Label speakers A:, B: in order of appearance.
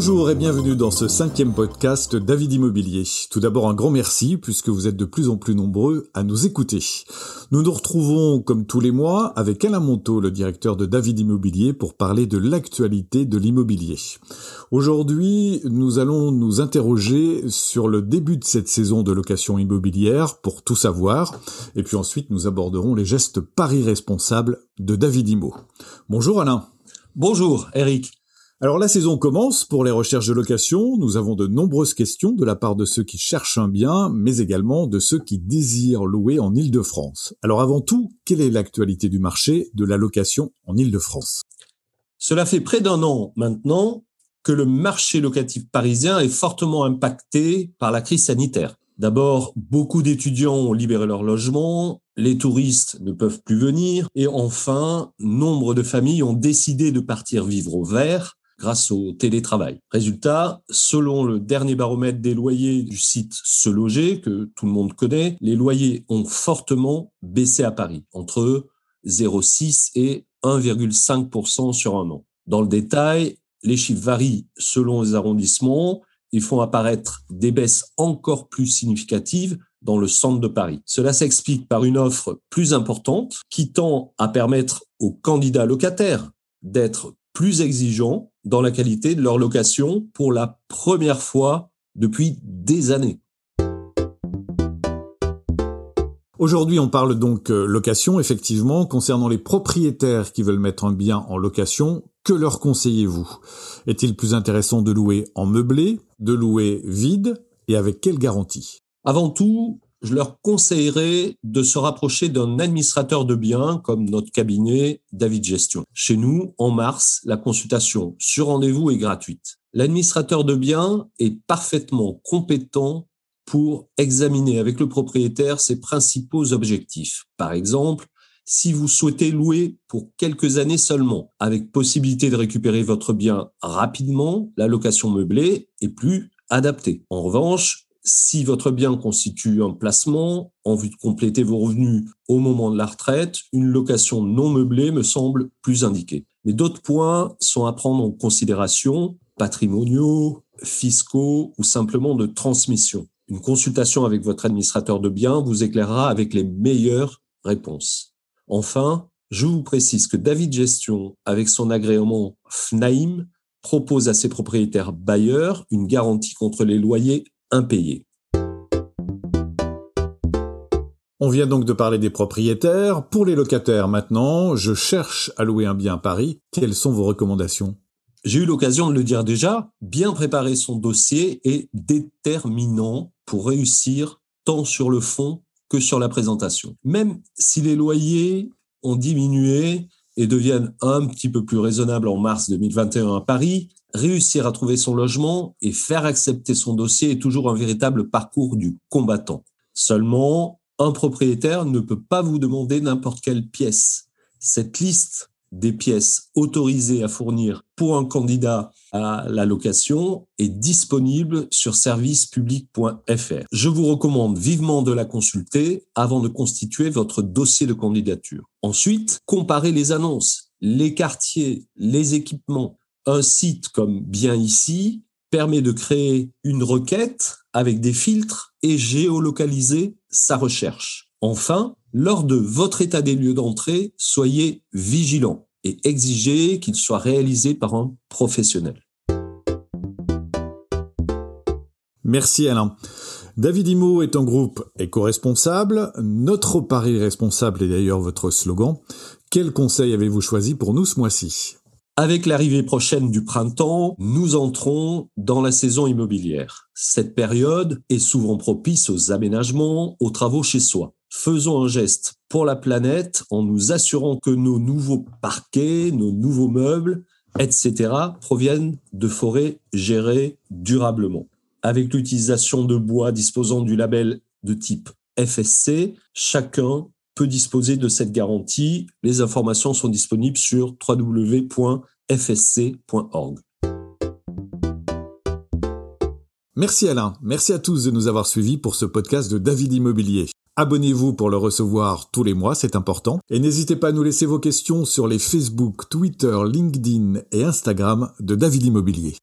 A: Bonjour et bienvenue dans ce cinquième podcast David Immobilier. Tout d'abord un grand merci puisque vous êtes de plus en plus nombreux à nous écouter. Nous nous retrouvons comme tous les mois avec Alain Monteau, le directeur de David Immobilier, pour parler de l'actualité de l'immobilier. Aujourd'hui, nous allons nous interroger sur le début de cette saison de location immobilière pour tout savoir. Et puis ensuite, nous aborderons les gestes paris responsables de David Immo. Bonjour Alain.
B: Bonjour Eric.
A: Alors la saison commence pour les recherches de location. Nous avons de nombreuses questions de la part de ceux qui cherchent un bien, mais également de ceux qui désirent louer en Île-de-France. Alors avant tout, quelle est l'actualité du marché de la location en Île-de-France?
B: Cela fait près d'un an maintenant que le marché locatif parisien est fortement impacté par la crise sanitaire. D'abord, beaucoup d'étudiants ont libéré leur logement, les touristes ne peuvent plus venir, et enfin, nombre de familles ont décidé de partir vivre au vert grâce au télétravail. Résultat, selon le dernier baromètre des loyers du site Se Loger, que tout le monde connaît, les loyers ont fortement baissé à Paris, entre 0,6 et 1,5% sur un an. Dans le détail, les chiffres varient selon les arrondissements. Ils font apparaître des baisses encore plus significatives dans le centre de Paris. Cela s'explique par une offre plus importante qui tend à permettre aux candidats locataires d'être plus exigeants dans la qualité de leur location pour la première fois depuis des années.
A: Aujourd'hui, on parle donc euh, location, effectivement. Concernant les propriétaires qui veulent mettre un bien en location, que leur conseillez-vous? Est-il plus intéressant de louer en meublé, de louer vide et avec quelle garantie?
B: Avant tout, je leur conseillerais de se rapprocher d'un administrateur de biens comme notre cabinet David Gestion. Chez nous, en mars, la consultation sur rendez-vous est gratuite. L'administrateur de biens est parfaitement compétent pour examiner avec le propriétaire ses principaux objectifs. Par exemple, si vous souhaitez louer pour quelques années seulement, avec possibilité de récupérer votre bien rapidement, la location meublée est plus adaptée. En revanche, si votre bien constitue un placement en vue de compléter vos revenus au moment de la retraite, une location non meublée me semble plus indiquée. Mais d'autres points sont à prendre en considération, patrimoniaux, fiscaux ou simplement de transmission. Une consultation avec votre administrateur de biens vous éclairera avec les meilleures réponses. Enfin, je vous précise que David Gestion, avec son agrément FNAIM, propose à ses propriétaires bailleurs une garantie contre les loyers impayés.
A: On vient donc de parler des propriétaires. Pour les locataires maintenant, je cherche à louer un bien à Paris. Quelles sont vos recommandations?
B: J'ai eu l'occasion de le dire déjà, bien préparer son dossier est déterminant pour réussir tant sur le fond que sur la présentation. Même si les loyers ont diminué et deviennent un petit peu plus raisonnables en mars 2021 à Paris, réussir à trouver son logement et faire accepter son dossier est toujours un véritable parcours du combattant. Seulement, un propriétaire ne peut pas vous demander n'importe quelle pièce. Cette liste des pièces autorisées à fournir pour un candidat à la location est disponible sur servicepublic.fr. Je vous recommande vivement de la consulter avant de constituer votre dossier de candidature. Ensuite, comparez les annonces, les quartiers, les équipements, un site comme Bien ici permet de créer une requête avec des filtres et géolocaliser sa recherche. Enfin, lors de votre état des lieux d'entrée, soyez vigilant et exigez qu'il soit réalisé par un professionnel.
A: Merci Alain. David Imo est un groupe éco-responsable. Notre pari responsable est d'ailleurs votre slogan. Quel conseil avez-vous choisi pour nous ce mois-ci?
B: Avec l'arrivée prochaine du printemps, nous entrons dans la saison immobilière. Cette période est souvent propice aux aménagements, aux travaux chez soi. Faisons un geste pour la planète en nous assurant que nos nouveaux parquets, nos nouveaux meubles, etc., proviennent de forêts gérées durablement. Avec l'utilisation de bois disposant du label de type FSC, chacun peut disposer de cette garantie. Les informations sont disponibles sur www.fsc.org.
A: Merci Alain, merci à tous de nous avoir suivis pour ce podcast de David Immobilier. Abonnez-vous pour le recevoir tous les mois, c'est important. Et n'hésitez pas à nous laisser vos questions sur les Facebook, Twitter, LinkedIn et Instagram de David Immobilier.